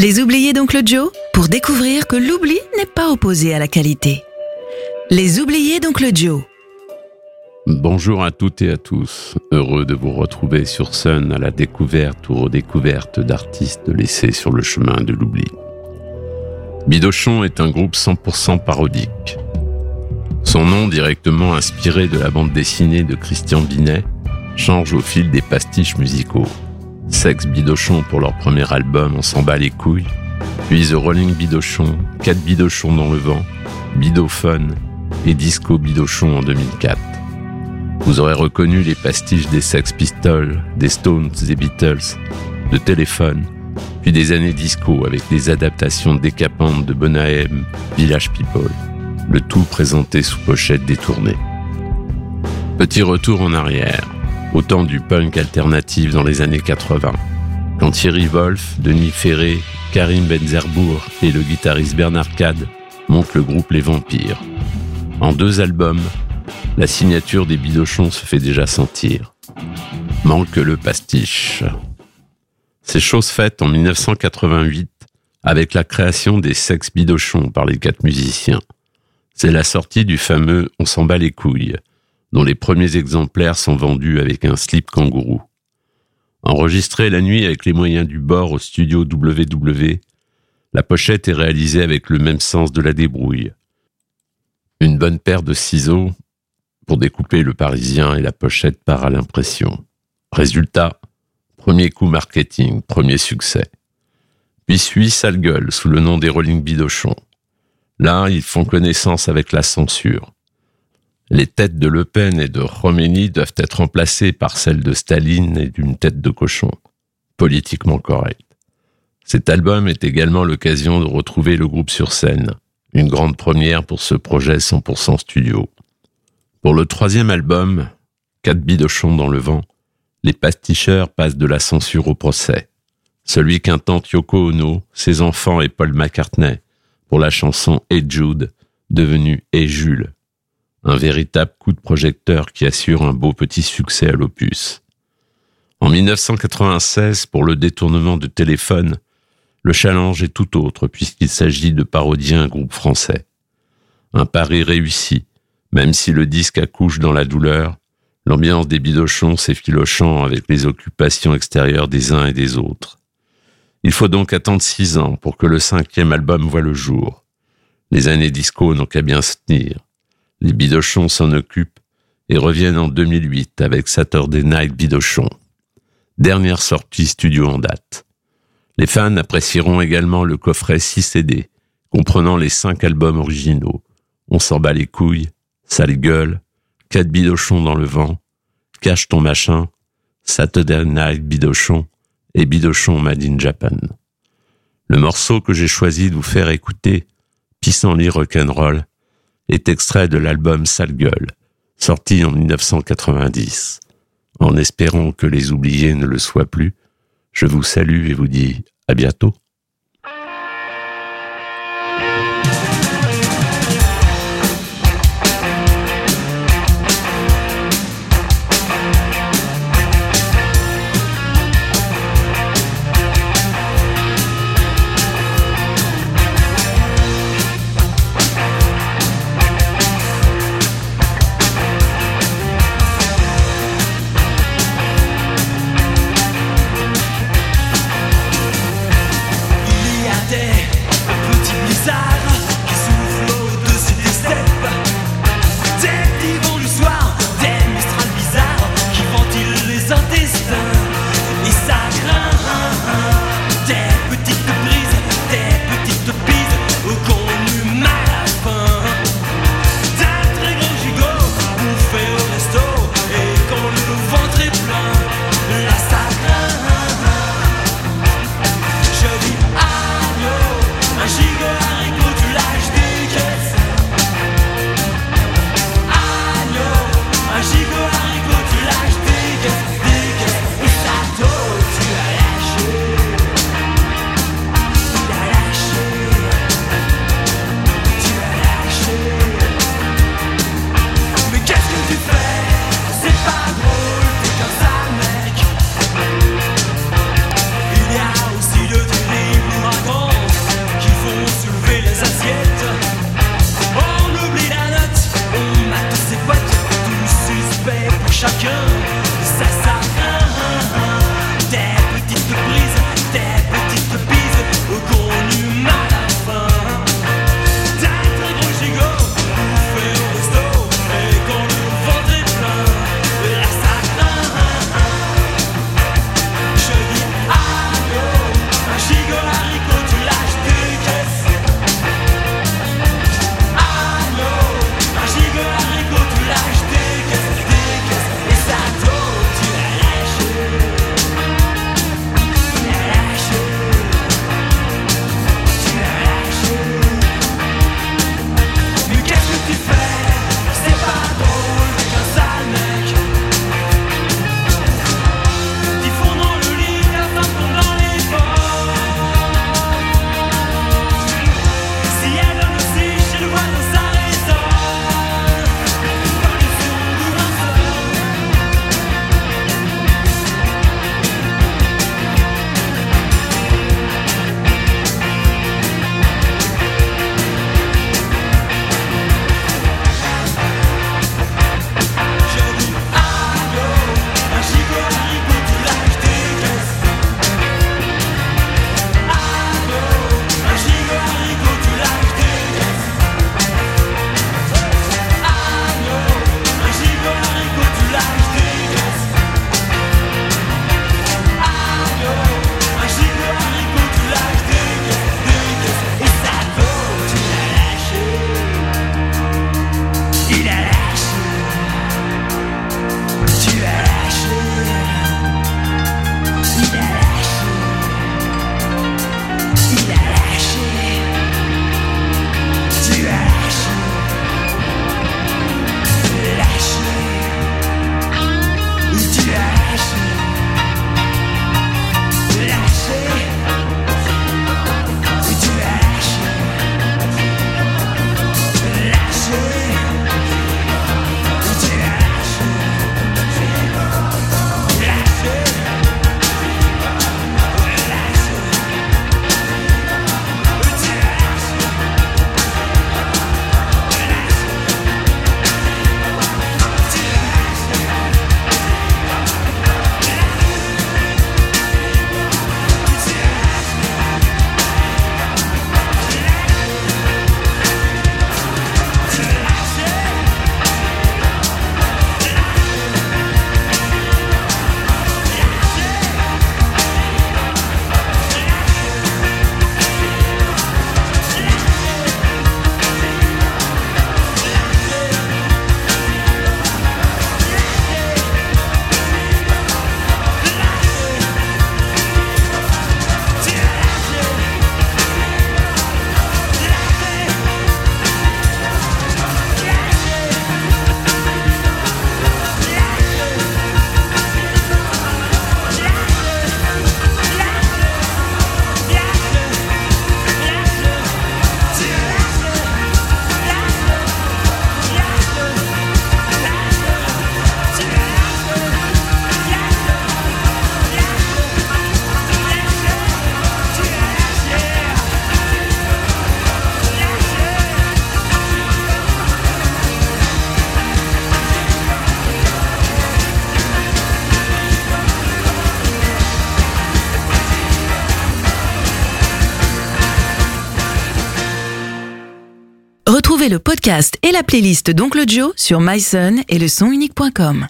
Les oubliés d'Oncle Joe pour découvrir que l'oubli n'est pas opposé à la qualité. Les oubliés d'Oncle Joe. Bonjour à toutes et à tous. Heureux de vous retrouver sur Sun à la découverte ou redécouverte d'artistes laissés sur le chemin de l'oubli. Bidochon est un groupe 100% parodique. Son nom, directement inspiré de la bande dessinée de Christian Binet, change au fil des pastiches musicaux. Sex Bidochon pour leur premier album On s'en bat les couilles, puis The Rolling Bidochon, 4 Bidochons dans le vent, Bidophone et Disco Bidochon en 2004. Vous aurez reconnu les pastiches des Sex Pistols, des Stones, des Beatles, de Téléphone, puis des années disco avec des adaptations décapantes de Bonahem, Village People, le tout présenté sous pochette détournée. Petit retour en arrière au temps du punk alternatif dans les années 80, quand Thierry Wolf, Denis Ferré, Karim Benzerbourg et le guitariste Bernard Cad montent le groupe Les Vampires. En deux albums, la signature des Bidochons se fait déjà sentir. Manque le pastiche. C'est chose faite en 1988 avec la création des Sex Bidochons par les quatre musiciens. C'est la sortie du fameux On s'en bat les couilles, dont les premiers exemplaires sont vendus avec un slip kangourou. Enregistré la nuit avec les moyens du bord au studio WW, la pochette est réalisée avec le même sens de la débrouille. Une bonne paire de ciseaux pour découper le parisien et la pochette part à l'impression. Résultat, premier coup marketing, premier succès. Puis suit Sale Gueule sous le nom des Rolling Bidochons. Là, ils font connaissance avec la censure. Les têtes de Le Pen et de Khomeini doivent être remplacées par celles de Staline et d'une tête de cochon, politiquement correct. Cet album est également l'occasion de retrouver le groupe sur scène, une grande première pour ce projet 100% studio. Pour le troisième album, Quatre bidochons dans le vent, les pasticheurs passent de la censure au procès. Celui qu'intente Yoko Ono, ses enfants et Paul McCartney pour la chanson Hey Jude, devenue Hey Jules, un véritable coup de projecteur qui assure un beau petit succès à l'opus. En 1996, pour le détournement de téléphone, le challenge est tout autre puisqu'il s'agit de parodier un groupe français. Un pari réussi, même si le disque accouche dans la douleur, l'ambiance des bidochons s'effilochant avec les occupations extérieures des uns et des autres. Il faut donc attendre six ans pour que le cinquième album voit le jour. Les années disco n'ont qu'à bien se tenir. Les Bidochons s'en occupent et reviennent en 2008 avec Saturday Night Bidochon. Dernière sortie studio en date. Les fans apprécieront également le coffret 6 CD, comprenant les 5 albums originaux. On s'en bat les couilles, Sale gueule, 4 Bidochons dans le vent, Cache ton machin, Saturday Night Bidochon et Bidochon Made in Japan. Le morceau que j'ai choisi de vous faire écouter, Pissenlit Rock'n'Roll, est extrait de l'album Sale Gueule, sorti en 1990. En espérant que les oubliés ne le soient plus, je vous salue et vous dis à bientôt. chacun. Retrouvez le podcast et la playlist d'Oncle Joe sur myson et le sonunique.com.